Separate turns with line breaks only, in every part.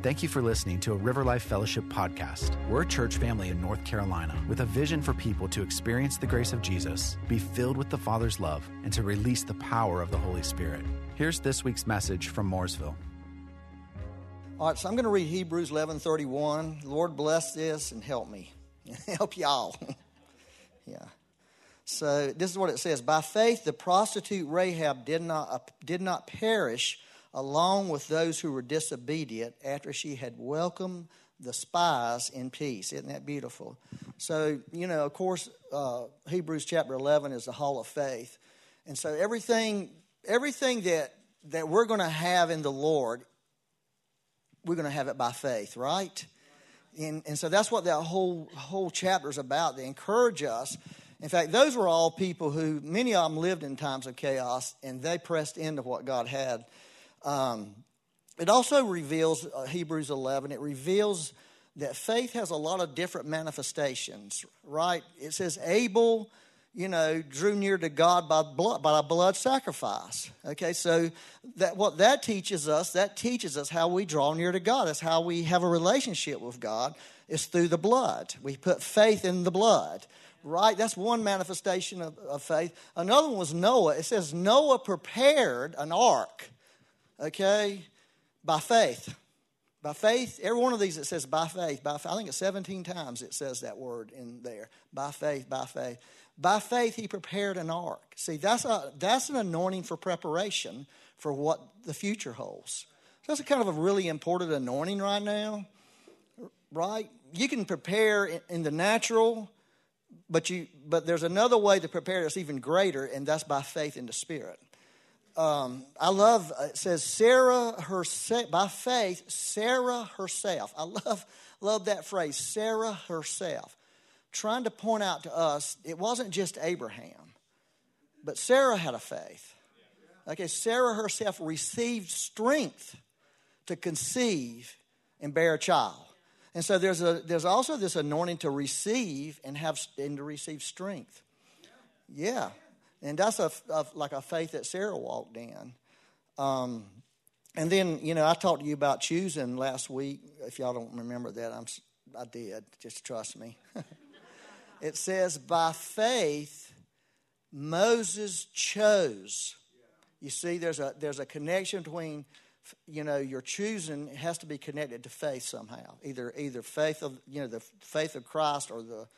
Thank you for listening to a River Life Fellowship podcast. We're a church family in North Carolina with a vision for people to experience the grace of Jesus, be filled with the Father's love, and to release the power of the Holy Spirit. Here's this week's message from Mooresville.
All right, so I'm going to read Hebrews 11:31. Lord bless this and help me. help y'all. yeah. So this is what it says: By faith, the prostitute Rahab did not did not perish along with those who were disobedient after she had welcomed the spies in peace. Isn't that beautiful? So you know, of course, uh, Hebrews chapter 11 is the hall of faith, and so everything everything that that we're going to have in the Lord, we're going to have it by faith, right? And, and so that's what that whole whole chapter is about They encourage us in fact, those were all people who, many of them lived in times of chaos and they pressed into what God had. Um, it also reveals, uh, Hebrews 11, it reveals that faith has a lot of different manifestations, right? It says Abel, you know, drew near to God by blood, by a blood sacrifice. Okay, so that what that teaches us, that teaches us how we draw near to God. That's how we have a relationship with God. Is through the blood. We put faith in the blood right? That's one manifestation of, of, faith. Another one was Noah. It says Noah prepared an ark, okay, by faith. By faith, every one of these it says by faith, by faith. I think it's 17 times it says that word in there. By faith, by faith. By faith, he prepared an ark. See, that's, a, that's an anointing for preparation for what the future holds. So that's a kind of a really important anointing right now, right? You can prepare in the natural, but you but there's another way to prepare that's even greater and that's by faith in the spirit um, i love uh, it says sarah herself by faith sarah herself i love love that phrase sarah herself trying to point out to us it wasn't just abraham but sarah had a faith okay sarah herself received strength to conceive and bear a child and so there's, a, there's also this anointing to receive and, have, and to receive strength. Yeah. And that's a, a like a faith that Sarah walked in. Um, and then, you know, I talked to you about choosing last week. If y'all don't remember that, I'm, I did. Just trust me. it says, by faith, Moses chose. You see, there's a, there's a connection between you know your choosing has to be connected to faith somehow either either faith of you know the faith of christ or the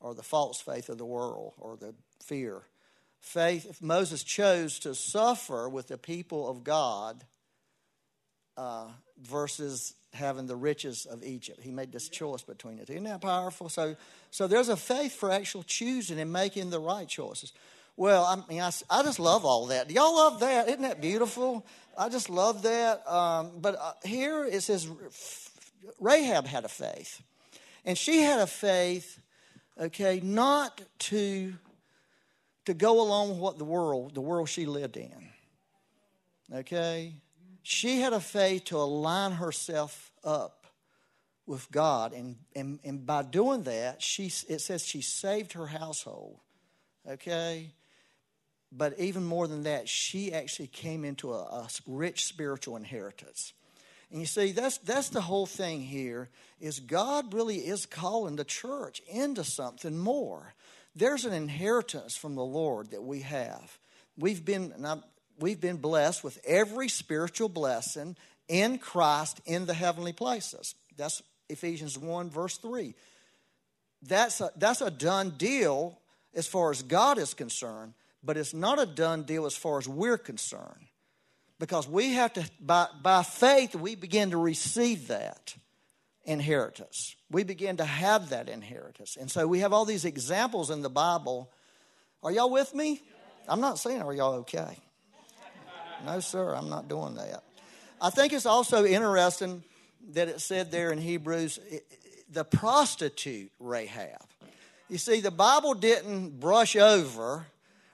or the false faith of the world or the fear faith if moses chose to suffer with the people of god uh, versus having the riches of egypt he made this choice between it isn't that powerful so so there's a faith for actual choosing and making the right choices well, I mean, I, I just love all that. Do y'all love that? Isn't that beautiful? I just love that. Um, but uh, here it says Rahab had a faith. And she had a faith, okay, not to, to go along with what the world, the world she lived in. Okay? She had a faith to align herself up with God. And, and, and by doing that, she, it says she saved her household. Okay? But even more than that, she actually came into a, a rich spiritual inheritance. And you see, that's, that's the whole thing here is God really is calling the church into something more. There's an inheritance from the Lord that we have. We've been, we've been blessed with every spiritual blessing in Christ in the heavenly places. That's Ephesians 1, verse 3. That's a, that's a done deal as far as God is concerned but it's not a done deal as far as we're concerned. Because we have to, by, by faith, we begin to receive that inheritance. We begin to have that inheritance. And so we have all these examples in the Bible. Are y'all with me? I'm not saying, are y'all okay? No, sir, I'm not doing that. I think it's also interesting that it said there in Hebrews the prostitute Rahab. You see, the Bible didn't brush over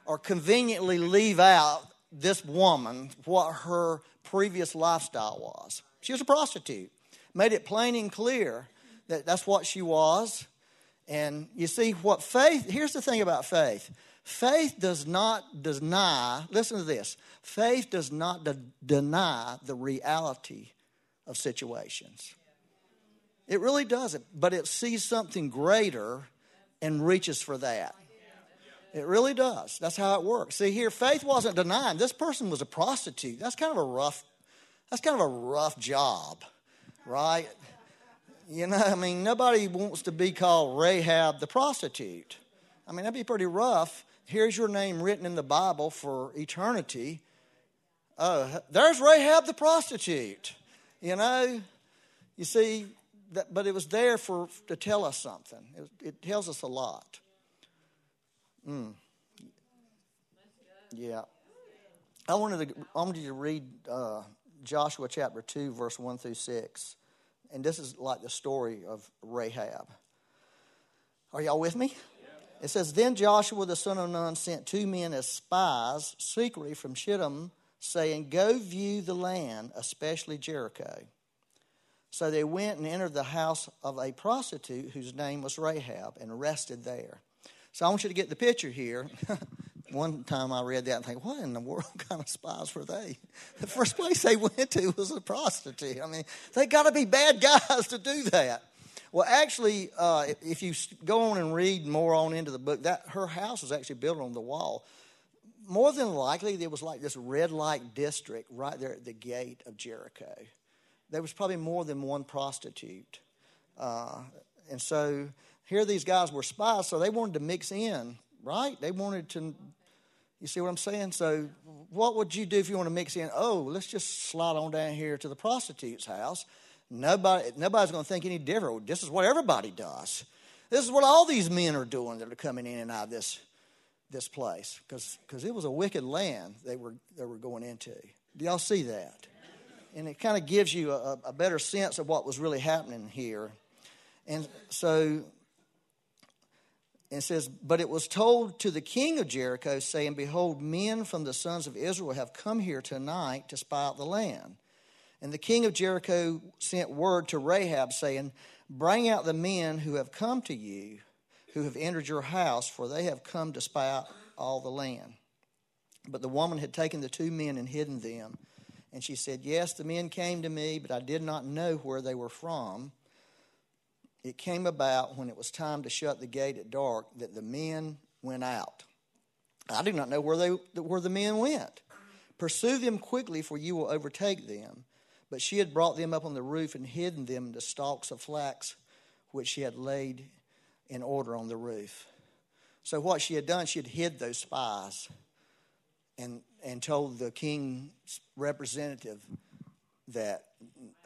or conveniently leave out this woman what her previous lifestyle was. She was a prostitute. Made it plain and clear that that's what she was. And you see, what faith, here's the thing about faith faith does not deny, listen to this, faith does not de- deny the reality of situations. It really doesn't, but it sees something greater and reaches for that. It really does. That's how it works. See here, faith wasn't denying. This person was a prostitute. That's kind of a rough, that's kind of a rough job, right? You know, I mean, nobody wants to be called Rahab the prostitute. I mean, that'd be pretty rough. Here's your name written in the Bible for eternity. Oh, there's Rahab the prostitute. You know, you see, that, but it was there for to tell us something. It, it tells us a lot. Mm. Yeah. I wanted to. I wanted you to read uh, Joshua chapter two, verse one through six, and this is like the story of Rahab. Are y'all with me? It says, Then Joshua the son of Nun sent two men as spies secretly from Shittim, saying, Go view the land, especially Jericho. So they went and entered the house of a prostitute whose name was Rahab and rested there. So I want you to get the picture here. One time I read that and think, what in the world kind of spies were they? The first place they went to was a prostitute. I mean, they got to be bad guys to do that. Well, actually, uh, if you go on and read more on into the book, that her house was actually built on the wall. More than likely, there was like this red light district right there at the gate of Jericho there was probably more than one prostitute. Uh, and so here these guys were spies, so they wanted to mix in, right? They wanted to, you see what I'm saying? So what would you do if you want to mix in? Oh, let's just slide on down here to the prostitute's house. Nobody, nobody's going to think any different. This is what everybody does. This is what all these men are doing that are coming in and out of this, this place because it was a wicked land they were, they were going into. Do y'all see that? and it kind of gives you a, a better sense of what was really happening here. And so it says, But it was told to the king of Jericho, saying, Behold, men from the sons of Israel have come here tonight to spy out the land. And the king of Jericho sent word to Rahab, saying, Bring out the men who have come to you, who have entered your house, for they have come to spy out all the land. But the woman had taken the two men and hidden them. And she said, Yes, the men came to me, but I did not know where they were from. It came about when it was time to shut the gate at dark that the men went out. I do not know where, they, where the men went. Pursue them quickly, for you will overtake them. But she had brought them up on the roof and hidden them in the stalks of flax which she had laid in order on the roof. So, what she had done, she had hid those spies and, and told the king's representative that,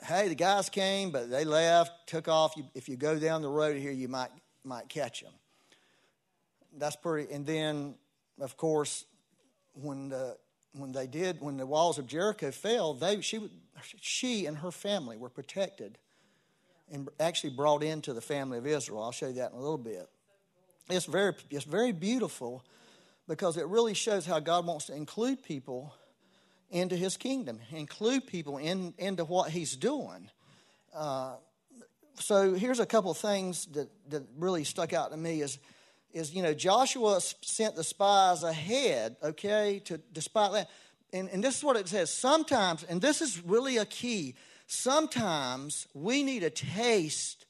hey, the guys came, but they left, took off. If you go down the road here, you might, might catch them. That's pretty. And then, of course, when the when they did, when the walls of Jericho fell, they, she, she and her family were protected and actually brought into the family of Israel. I'll show you that in a little bit. It's very, it's very beautiful because it really shows how God wants to include people into his kingdom, include people in, into what he's doing. Uh, so here's a couple things that, that really stuck out to me is, is, you know, Joshua sent the spies ahead, okay, to, spy land. And, and this is what it says. Sometimes, and this is really a key, sometimes we need a taste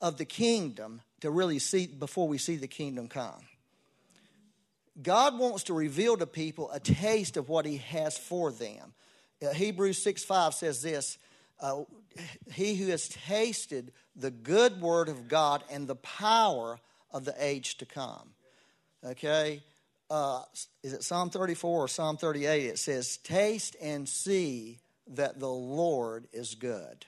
of the kingdom to really see before we see the kingdom come. God wants to reveal to people a taste of what He has for them. Uh, Hebrews 6 5 says this uh, He who has tasted the good word of God and the power of the age to come. Okay? Uh, is it Psalm 34 or Psalm 38? It says, Taste and see that the Lord is good.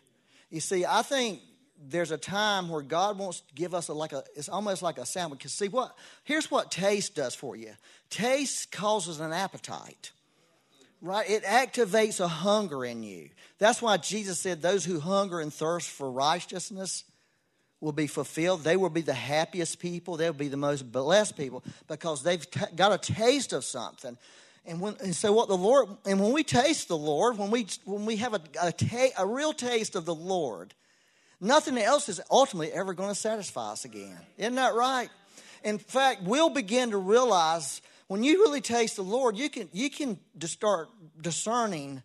You see, I think there's a time where God wants to give us a, like a, it's almost like a sandwich. Because see what, here's what taste does for you. Taste causes an appetite, right? It activates a hunger in you. That's why Jesus said, those who hunger and thirst for righteousness will be fulfilled. They will be the happiest people. They'll be the most blessed people because they've t- got a taste of something. And, when, and so what the Lord, and when we taste the Lord, when we, when we have a, a, ta- a real taste of the Lord, Nothing else is ultimately ever going to satisfy us again. Isn't that right? In fact, we'll begin to realize when you really taste the Lord, you can, you can start discerning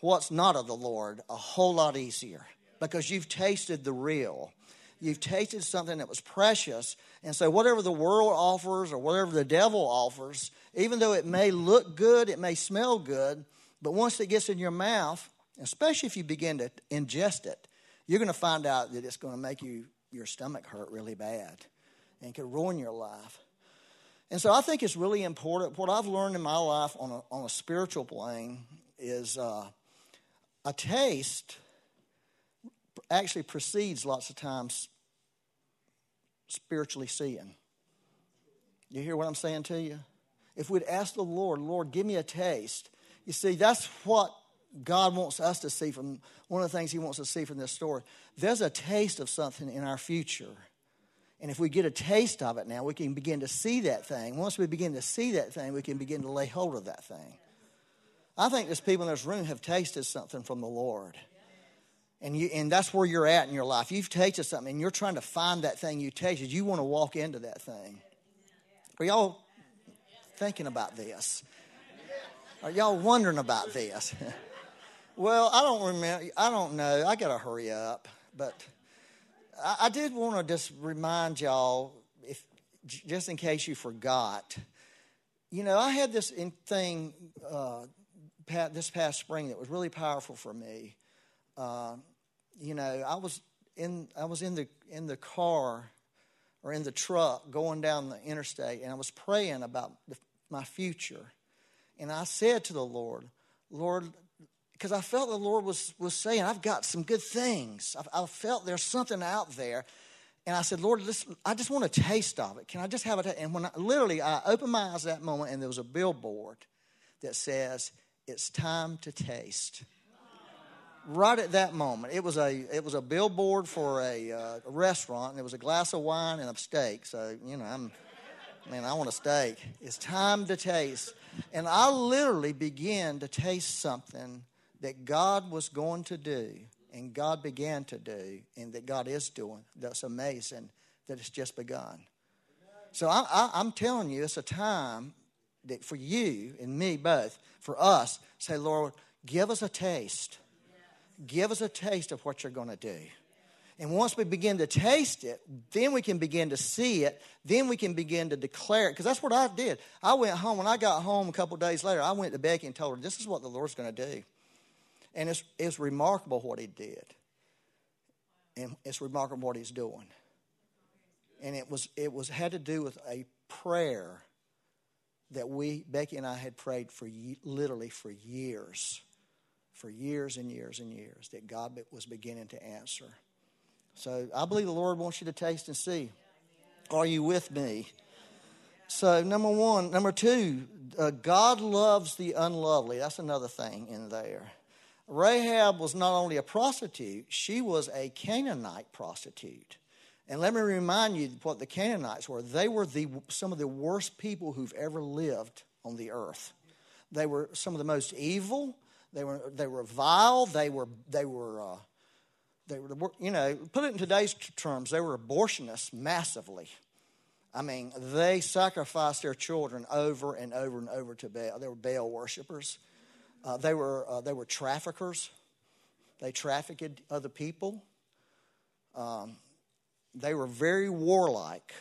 what's not of the Lord a whole lot easier because you've tasted the real. You've tasted something that was precious. And so, whatever the world offers or whatever the devil offers, even though it may look good, it may smell good, but once it gets in your mouth, especially if you begin to ingest it, you're going to find out that it's going to make you your stomach hurt really bad and could ruin your life. And so I think it's really important. What I've learned in my life on a, on a spiritual plane is uh, a taste actually precedes lots of times spiritually seeing. You hear what I'm saying to you? If we'd ask the Lord, Lord, give me a taste. You see, that's what God wants us to see from one of the things He wants us to see from this story. There's a taste of something in our future. And if we get a taste of it now, we can begin to see that thing. Once we begin to see that thing, we can begin to lay hold of that thing. I think there's people in this room have tasted something from the Lord. And, you, and that's where you're at in your life. You've tasted something and you're trying to find that thing you tasted. You want to walk into that thing. Are y'all thinking about this? Are y'all wondering about this? well, I don't remember. I don't know. I got to hurry up. But I, I did want to just remind y'all, if just in case you forgot. You know, I had this thing uh, this past spring that was really powerful for me. Uh, you know, I was in I was in the in the car or in the truck going down the interstate, and I was praying about the, my future, and I said to the Lord, Lord, because I felt the Lord was was saying, I've got some good things. I, I felt there's something out there. And I said, Lord, listen, I just want a taste of it. Can I just have it? And when I, literally, I opened my eyes that moment, and there was a billboard that says, "It's time to taste." right at that moment. It was a it was a billboard for a, uh, restaurant, and it was a glass of wine and a steak. So you know, I'm man, I want a steak. It's time to taste, and I literally began to taste something that God was going to do, and God began to do, and that God is doing. That's amazing. That it's just begun. So I, I'm telling you, it's a time that for you and me both, for us, say, Lord, give us a taste give us a taste of what you're going to do. And once we begin to taste it, then we can begin to see it. Then we can begin to declare it. Because that's what I did. I went home. When I got home a couple days later, I went to Becky and told her, This is what the Lord's going to do. And it's, it's remarkable what He did. And it's remarkable what He's doing. And it was it was had to do with a prayer that we Becky and I had prayed for literally for years for years and years and years that God was beginning to answer. So I believe the Lord wants you to taste and see. Are you with me? So, number one. Number two, uh, God loves the unlovely. That's another thing in there. Rahab was not only a prostitute, she was a Canaanite prostitute. And let me remind you what the Canaanites were. They were the, some of the worst people who've ever lived on the earth. They were some of the most evil, they were, they were vile. They were, they were, uh, they were, you know, put it in today's terms, they were abortionists massively. I mean, they sacrificed their children over and over and over to Baal. They were Baal worshippers. Uh, they, were, uh, they were traffickers. They trafficked other people. Um, they were very warlike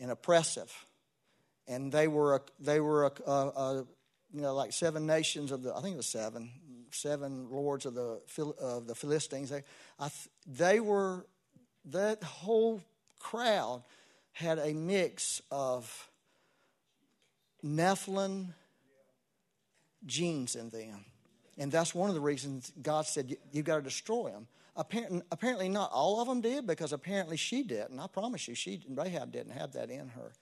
and oppressive. And they were, a, they were a, a, you know, like seven nations of the, I think it was seven, seven lords of the, of the Philistines. They, I, they were, that whole crowd had a mix of Nephilim genes in them. And that's one of the reasons God said, You've got to destroy them. Apparently, apparently, not all of them did, because apparently she did. And I promise you, she, Rahab didn't have that in her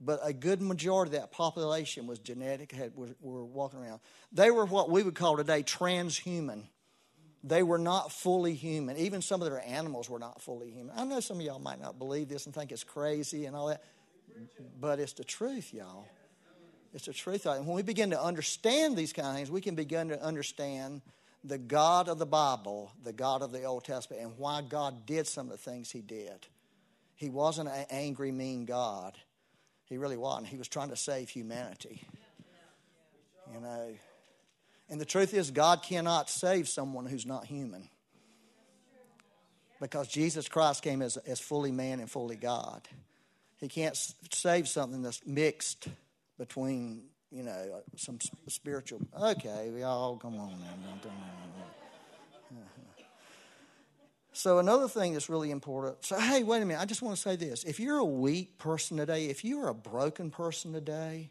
but a good majority of that population was genetic, had, were, were walking around. They were what we would call today transhuman. They were not fully human. Even some of their animals were not fully human. I know some of y'all might not believe this and think it's crazy and all that, but it's the truth, y'all. It's a truth. And when we begin to understand these kind of things, we can begin to understand the God of the Bible, the God of the Old Testament, and why God did some of the things He did. He wasn't an angry, mean God. He really wasn't. He was trying to save humanity. You know. And the truth is, God cannot save someone who's not human. Because Jesus Christ came as, as fully man and fully God. He can't save something that's mixed between, you know, some spiritual. Okay, we all come on now. So, another thing that's really important. So, hey, wait a minute. I just want to say this. If you're a weak person today, if you're a broken person today,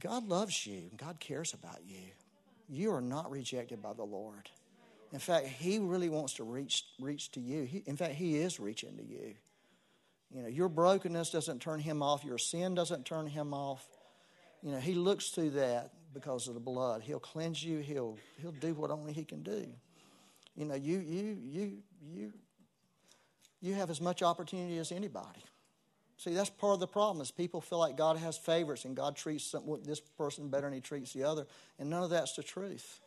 God loves you. God cares about you. You are not rejected by the Lord. In fact, He really wants to reach, reach to you. He, in fact, He is reaching to you. You know, your brokenness doesn't turn Him off, your sin doesn't turn Him off. You know, He looks through that because of the blood. He'll cleanse you, He'll, he'll do what only He can do. You know, you, you, you, you, you have as much opportunity as anybody. See, that's part of the problem is people feel like God has favorites and God treats some, this person better than he treats the other. And none of that's the truth.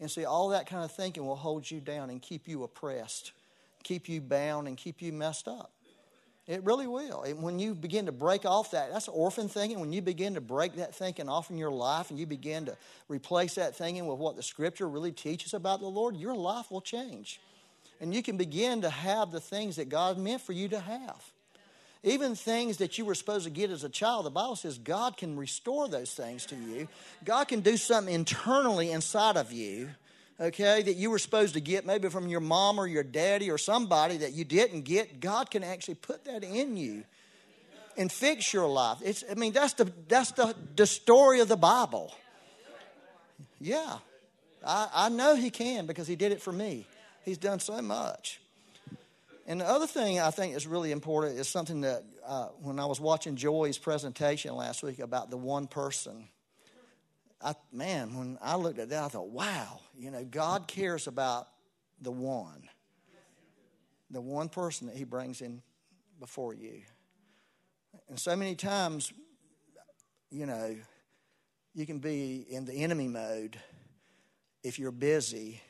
And see, all that kind of thinking will hold you down and keep you oppressed, keep you bound, and keep you messed up. It really will. And when you begin to break off that, that's orphan thinking. When you begin to break that thinking off in your life and you begin to replace that thinking with what the scripture really teaches about the Lord, your life will change. And you can begin to have the things that God meant for you to have. Even things that you were supposed to get as a child, the Bible says God can restore those things to you. God can do something internally inside of you okay, that you were supposed to get maybe from your mom or your daddy or somebody that you didn't get, God can actually put that in you and fix your life. It's, I mean, that's the, that's the, the story of the Bible. Yeah. I, I know He can because He did it for me. He's done so much. And the other thing I think is really important is something that uh, when I was watching Joy's presentation last week about the one person, I, man, when I looked at that, I thought, wow, you know, God cares about the one, the one person that He brings in before you. And so many times, you know, you can be in the enemy mode if you're busy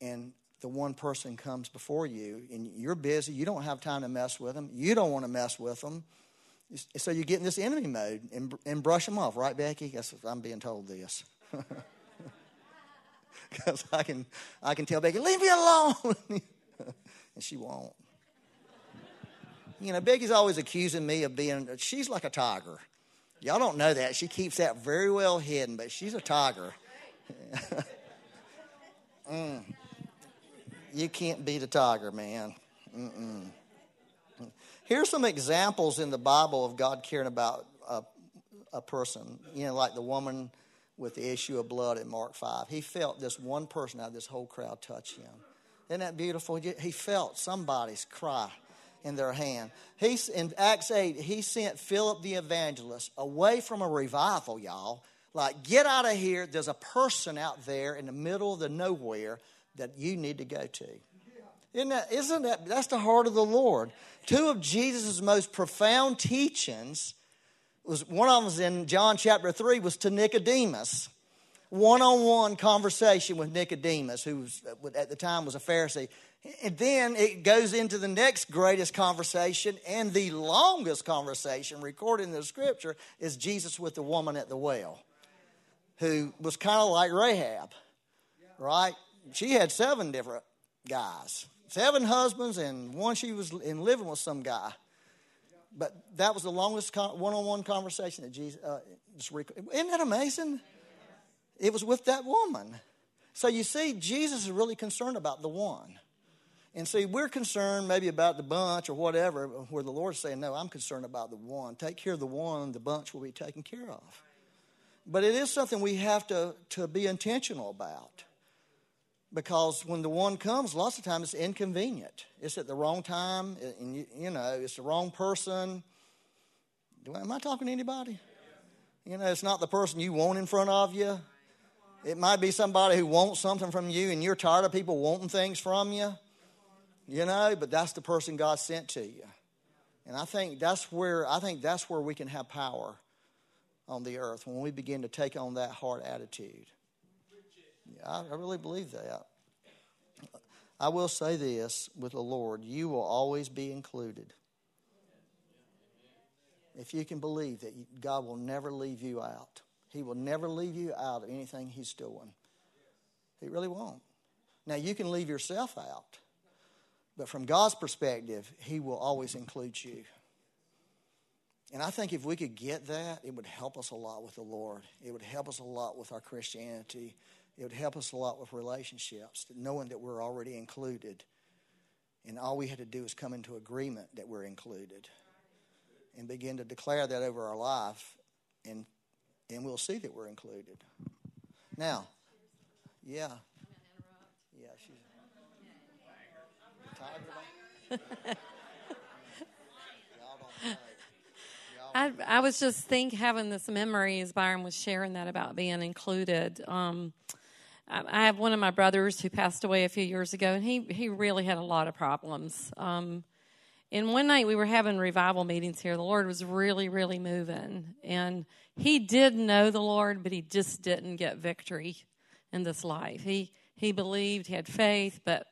and the one person comes before you and you're busy, you don't have time to mess with them, you don't want to mess with them so you get in this enemy mode and, and brush them off, right, Becky? Guess I'm being told this. Because I can, I can tell Becky, leave me alone. and she won't. You know, Becky's always accusing me of being, she's like a tiger. Y'all don't know that. She keeps that very well hidden, but she's a tiger. mm. You can't beat a tiger, man. Mm-mm. Here's some examples in the Bible of God caring about a, a person. You know, like the woman with the issue of blood in Mark 5. He felt this one person out of this whole crowd touch him. Isn't that beautiful? He felt somebody's cry in their hand. He, in Acts 8, he sent Philip the evangelist away from a revival, y'all. Like, get out of here. There's a person out there in the middle of the nowhere that you need to go to. Isn't that, isn't that, that's the heart of the Lord. Two of Jesus' most profound teachings was one of them was in John chapter 3 was to Nicodemus. One on one conversation with Nicodemus, who was, at the time was a Pharisee. And then it goes into the next greatest conversation and the longest conversation recorded in the scripture is Jesus with the woman at the well, who was kind of like Rahab, right? She had seven different guys seven husbands, and one she was in living with some guy. But that was the longest one on one conversation that Jesus. Uh, isn't that amazing? It was with that woman. So you see, Jesus is really concerned about the one. And see, we're concerned maybe about the bunch or whatever, where the Lord's saying, No, I'm concerned about the one. Take care of the one, the bunch will be taken care of. But it is something we have to, to be intentional about because when the one comes, lots of times it's inconvenient. It's at the wrong time, and you, you know, it's the wrong person. Am I talking to anybody? You know, it's not the person you want in front of you. It might be somebody who wants something from you, and you're tired of people wanting things from you. You know, but that's the person God sent to you. And I think that's where I think that's where we can have power on the earth when we begin to take on that hard attitude. I, I really believe that. I will say this with the Lord you will always be included. If you can believe that God will never leave you out, He will never leave you out of anything He's doing. He really won't. Now, you can leave yourself out, but from God's perspective, He will always include you. And I think if we could get that, it would help us a lot with the Lord. It would help us a lot with our Christianity. It would help us a lot with relationships, knowing that we're already included. And all we had to do is come into agreement that we're included and begin to declare that over our life, and, and we'll see that we're included. Now, yeah. Yeah, she's.
I, I was just think having this memory as Byron was sharing that about being included. Um, I, I have one of my brothers who passed away a few years ago, and he he really had a lot of problems. Um, and one night we were having revival meetings here. The Lord was really, really moving, and he did know the Lord, but he just didn't get victory in this life. He he believed, he had faith, but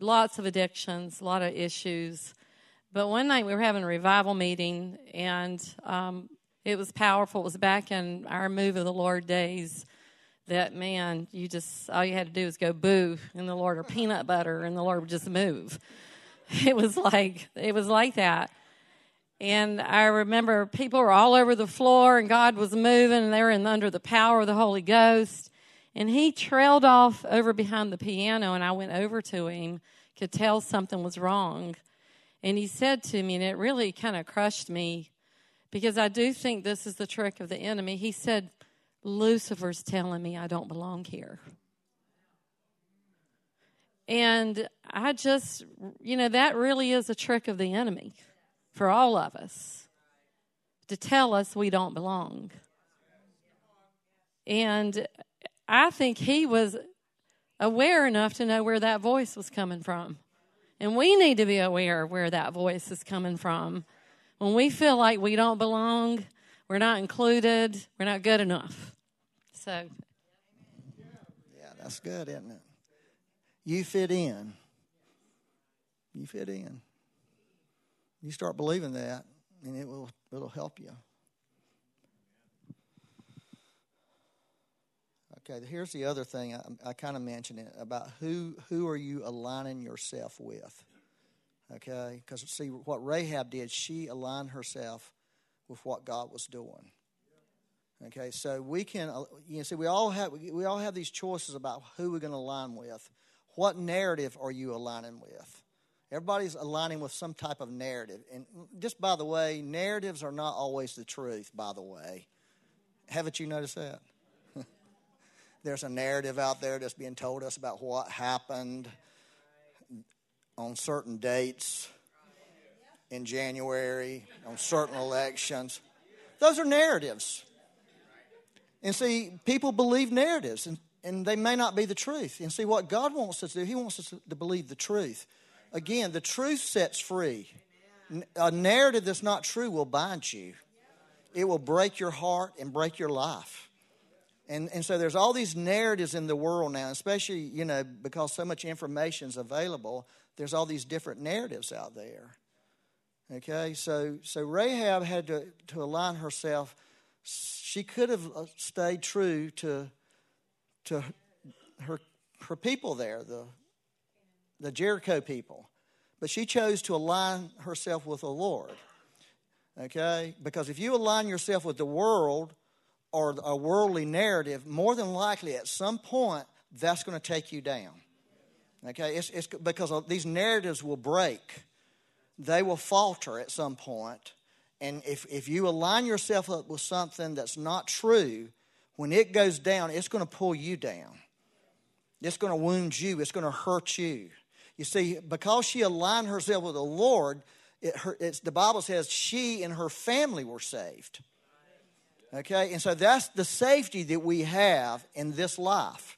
lots of addictions, a lot of issues. But one night we were having a revival meeting, and um, it was powerful. It was back in our move of the Lord days. That man, you just all you had to do was go boo in the Lord or peanut butter, and the Lord would just move. It was like it was like that. And I remember people were all over the floor, and God was moving, and they were in, under the power of the Holy Ghost. And he trailed off over behind the piano, and I went over to him, could tell something was wrong. And he said to me, and it really kind of crushed me because I do think this is the trick of the enemy. He said, Lucifer's telling me I don't belong here. And I just, you know, that really is a trick of the enemy for all of us to tell us we don't belong. And I think he was aware enough to know where that voice was coming from. And we need to be aware where that voice is coming from. When we feel like we don't belong, we're not included, we're not good enough. So.
Yeah, that's good, isn't it? You fit in. You fit in. You start believing that, and it will it'll help you. Okay, here's the other thing I, I kind of mentioned it about who who are you aligning yourself with? Okay, because see what Rahab did, she aligned herself with what God was doing. Okay, so we can uh, you know see we all have we all have these choices about who we're going to align with. What narrative are you aligning with? Everybody's aligning with some type of narrative, and just by the way, narratives are not always the truth. By the way, haven't you noticed that? There's a narrative out there that's being told us about what happened on certain dates in January, on certain elections. Those are narratives. And see, people believe narratives, and, and they may not be the truth. And see, what God wants us to do, He wants us to believe the truth. Again, the truth sets free. A narrative that's not true will bind you, it will break your heart and break your life. And, and so there's all these narratives in the world now, especially, you know, because so much information is available, there's all these different narratives out there. Okay, so, so Rahab had to, to align herself. She could have uh, stayed true to, to her, her people there, the, the Jericho people. But she chose to align herself with the Lord. Okay? Because if you align yourself with the world, or a worldly narrative, more than likely at some point that's going to take you down. Okay, it's, it's because these narratives will break, they will falter at some point. And if, if you align yourself up with something that's not true, when it goes down, it's going to pull you down. It's going to wound you, it's going to hurt you. You see, because she aligned herself with the Lord, it, her, the Bible says she and her family were saved. Okay, and so that's the safety that we have in this life.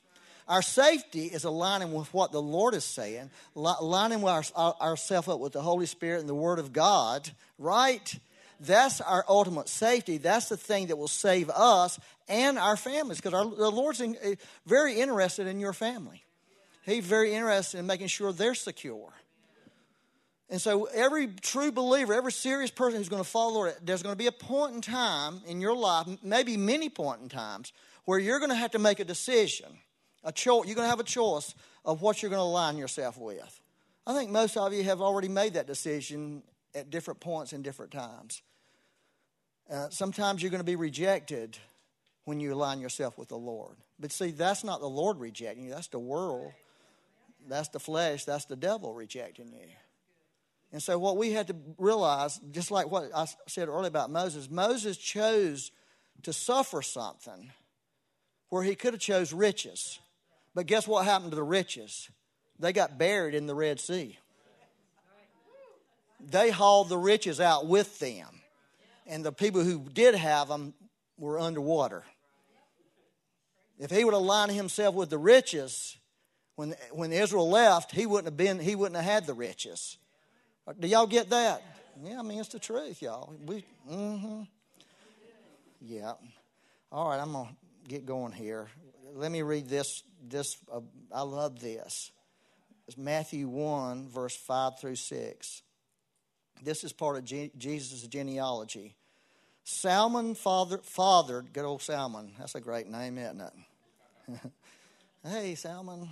Our safety is aligning with what the Lord is saying, aligning our, our, ourselves up with the Holy Spirit and the Word of God, right? That's our ultimate safety. That's the thing that will save us and our families because the Lord's in, eh, very interested in your family. He's very interested in making sure they're secure. And so, every true believer, every serious person who's going to follow the Lord, there's going to be a point in time in your life, maybe many point in times, where you're going to have to make a decision A choice. You're going to have a choice of what you're going to align yourself with. I think most of you have already made that decision at different points and different times. Uh, sometimes you're going to be rejected when you align yourself with the Lord. But see, that's not the Lord rejecting you, that's the world, that's the flesh, that's the devil rejecting you. And so, what we had to realize, just like what I said earlier about Moses, Moses chose to suffer something where he could have chose riches. But guess what happened to the riches? They got buried in the Red Sea. They hauled the riches out with them. And the people who did have them were underwater. If he would have aligned himself with the riches, when, when Israel left, he wouldn't have been, he wouldn't have had the riches. Do y'all get that? Yeah, I mean it's the truth, y'all. We, mm-hmm. Yeah. All right, I'm gonna get going here. Let me read this. This uh, I love this. It's Matthew one, verse five through six. This is part of G- Jesus' genealogy. Salmon father, fathered, good old Salmon. That's a great name, isn't it? hey, Salmon.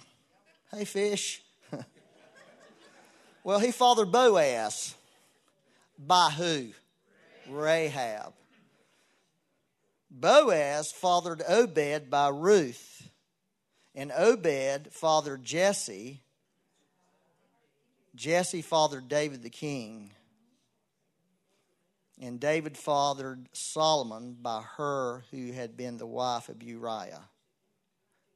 Hey, fish. well, he fathered Boaz. By who? Rahab. Boaz fathered Obed by Ruth. And Obed fathered Jesse. Jesse fathered David the king. And David fathered Solomon by her who had been the wife of Uriah.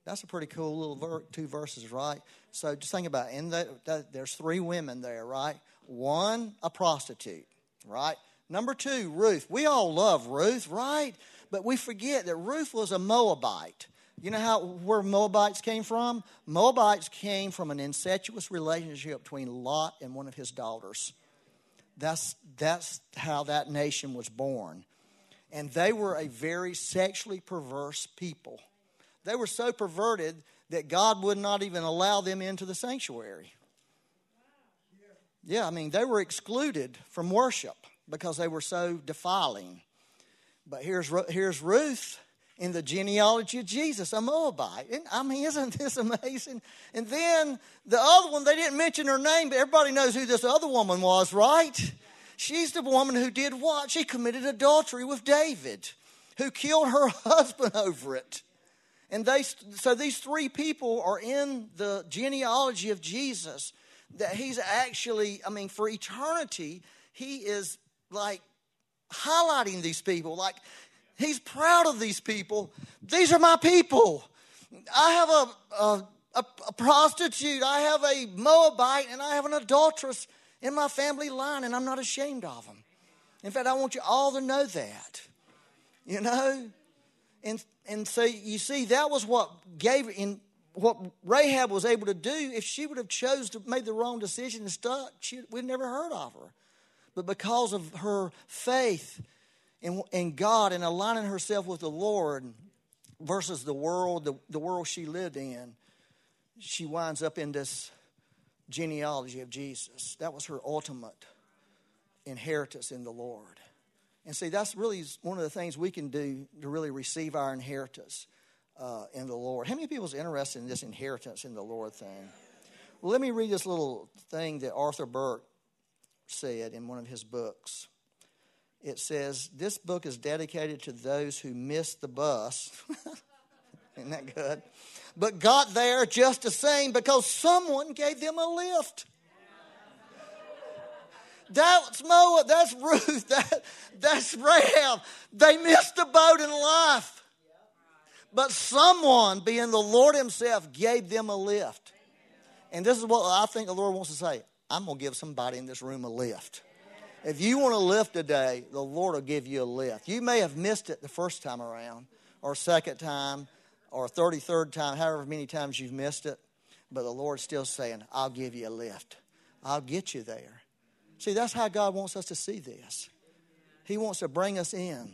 That's a pretty cool little ver- two verses, right? So just think about it. In the, the, there's three women there, right? One, a prostitute, right? Number two, Ruth. We all love Ruth, right? But we forget that Ruth was a Moabite. You know how where Moabites came from? Moabites came from an incestuous relationship between Lot and one of his daughters. That's, that's how that nation was born. And they were a very sexually perverse people. They were so perverted that God would not even allow them into the sanctuary. Yeah, I mean, they were excluded from worship because they were so defiling. But here's, here's Ruth in the genealogy of Jesus, a Moabite. And, I mean, isn't this amazing? And then the other one, they didn't mention her name, but everybody knows who this other woman was, right? She's the woman who did what? She committed adultery with David, who killed her husband over it. And they, so these three people are in the genealogy of Jesus that he's actually, I mean, for eternity, he is like highlighting these people. Like he's proud of these people. These are my people. I have a, a, a, a prostitute, I have a Moabite, and I have an adulteress in my family line, and I'm not ashamed of them. In fact, I want you all to know that. You know? And and so you see, that was what gave in what Rahab was able to do. If she would have chose to made the wrong decision and stuck, she, we'd never heard of her. But because of her faith in, in God and aligning herself with the Lord versus the world, the, the world she lived in, she winds up in this genealogy of Jesus. That was her ultimate inheritance in the Lord. And see, that's really one of the things we can do to really receive our inheritance uh, in the Lord. How many people is interested in this inheritance in the Lord thing? Well, let me read this little thing that Arthur Burk said in one of his books. It says, This book is dedicated to those who missed the bus. Isn't that good? But got there just the same because someone gave them a lift. That's Moab, that's Ruth, that, that's Rahab. They missed the boat in life. But someone, being the Lord Himself, gave them a lift. And this is what I think the Lord wants to say I'm going to give somebody in this room a lift. If you want a lift today, the Lord will give you a lift. You may have missed it the first time around, or second time, or 33rd time, however many times you've missed it, but the Lord's still saying, I'll give you a lift. I'll get you there. See, that's how God wants us to see this. He wants to bring us in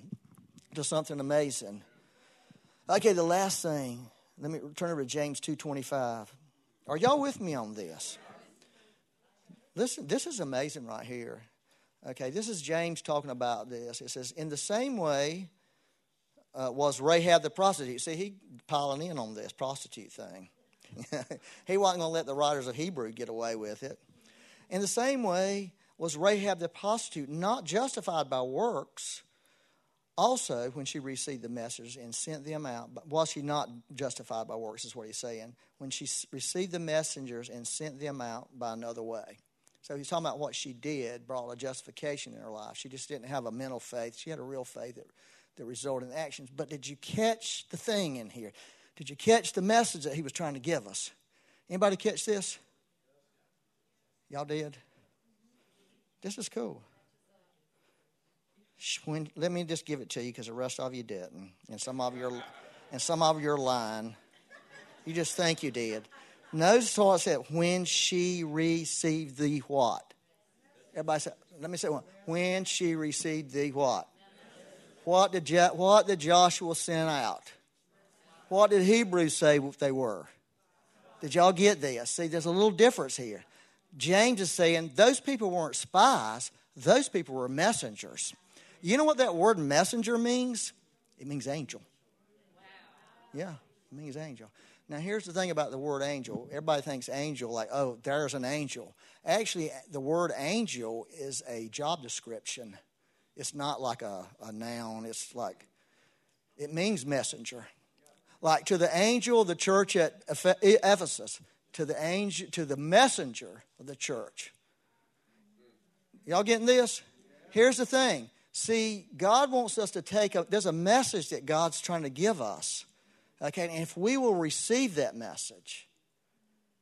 to something amazing. Okay, the last thing. Let me turn over to James 2.25. Are y'all with me on this? Listen, this is amazing right here. Okay, this is James talking about this. It says, In the same way, uh, was Rahab the prostitute. See, he piling in on this prostitute thing. he wasn't going to let the writers of Hebrew get away with it. In the same way, was Rahab the prostitute not justified by works? Also, when she received the message and sent them out, but was she not justified by works? Is what he's saying. When she received the messengers and sent them out by another way. So he's talking about what she did brought a justification in her life. She just didn't have a mental faith. She had a real faith that, that resulted in actions. But did you catch the thing in here? Did you catch the message that he was trying to give us? Anybody catch this? Y'all did? This is cool. When, let me just give it to you because the rest of you didn't, and some of you are, and some of you are lying. You just think you did. Notice what it said. When she received the what? Everybody say. Let me say one. When she received the what? What did what did Joshua send out? What did Hebrews say they were? Did y'all get this? See, there's a little difference here. James is saying those people weren't spies, those people were messengers. You know what that word messenger means? It means angel. Yeah, it means angel. Now, here's the thing about the word angel. Everybody thinks angel, like, oh, there's an angel. Actually, the word angel is a job description. It's not like a, a noun, it's like, it means messenger. Like to the angel of the church at eh, Ephesus, to the angel, to the messenger of the church. Y'all getting this? Here's the thing. See, God wants us to take a, there's a message that God's trying to give us. Okay, and if we will receive that message,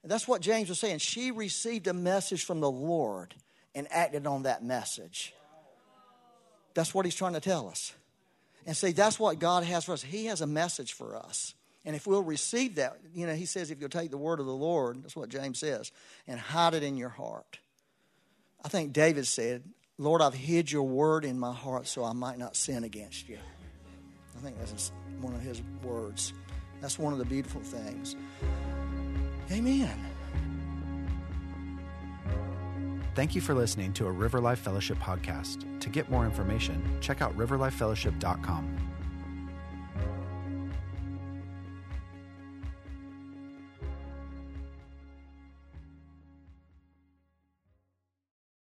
that's what James was saying. She received a message from the Lord and acted on that message. That's what he's trying to tell us. And see, that's what God has for us. He has a message for us. And if we'll receive that, you know, he says, if you'll take the word of the Lord, that's what James says, and hide it in your heart. I think David said, Lord, I've hid your word in my heart so I might not sin against you. I think that's one of his words. That's one of the beautiful things. Amen.
Thank you for listening to a River Life Fellowship podcast. To get more information, check out riverlifefellowship.com.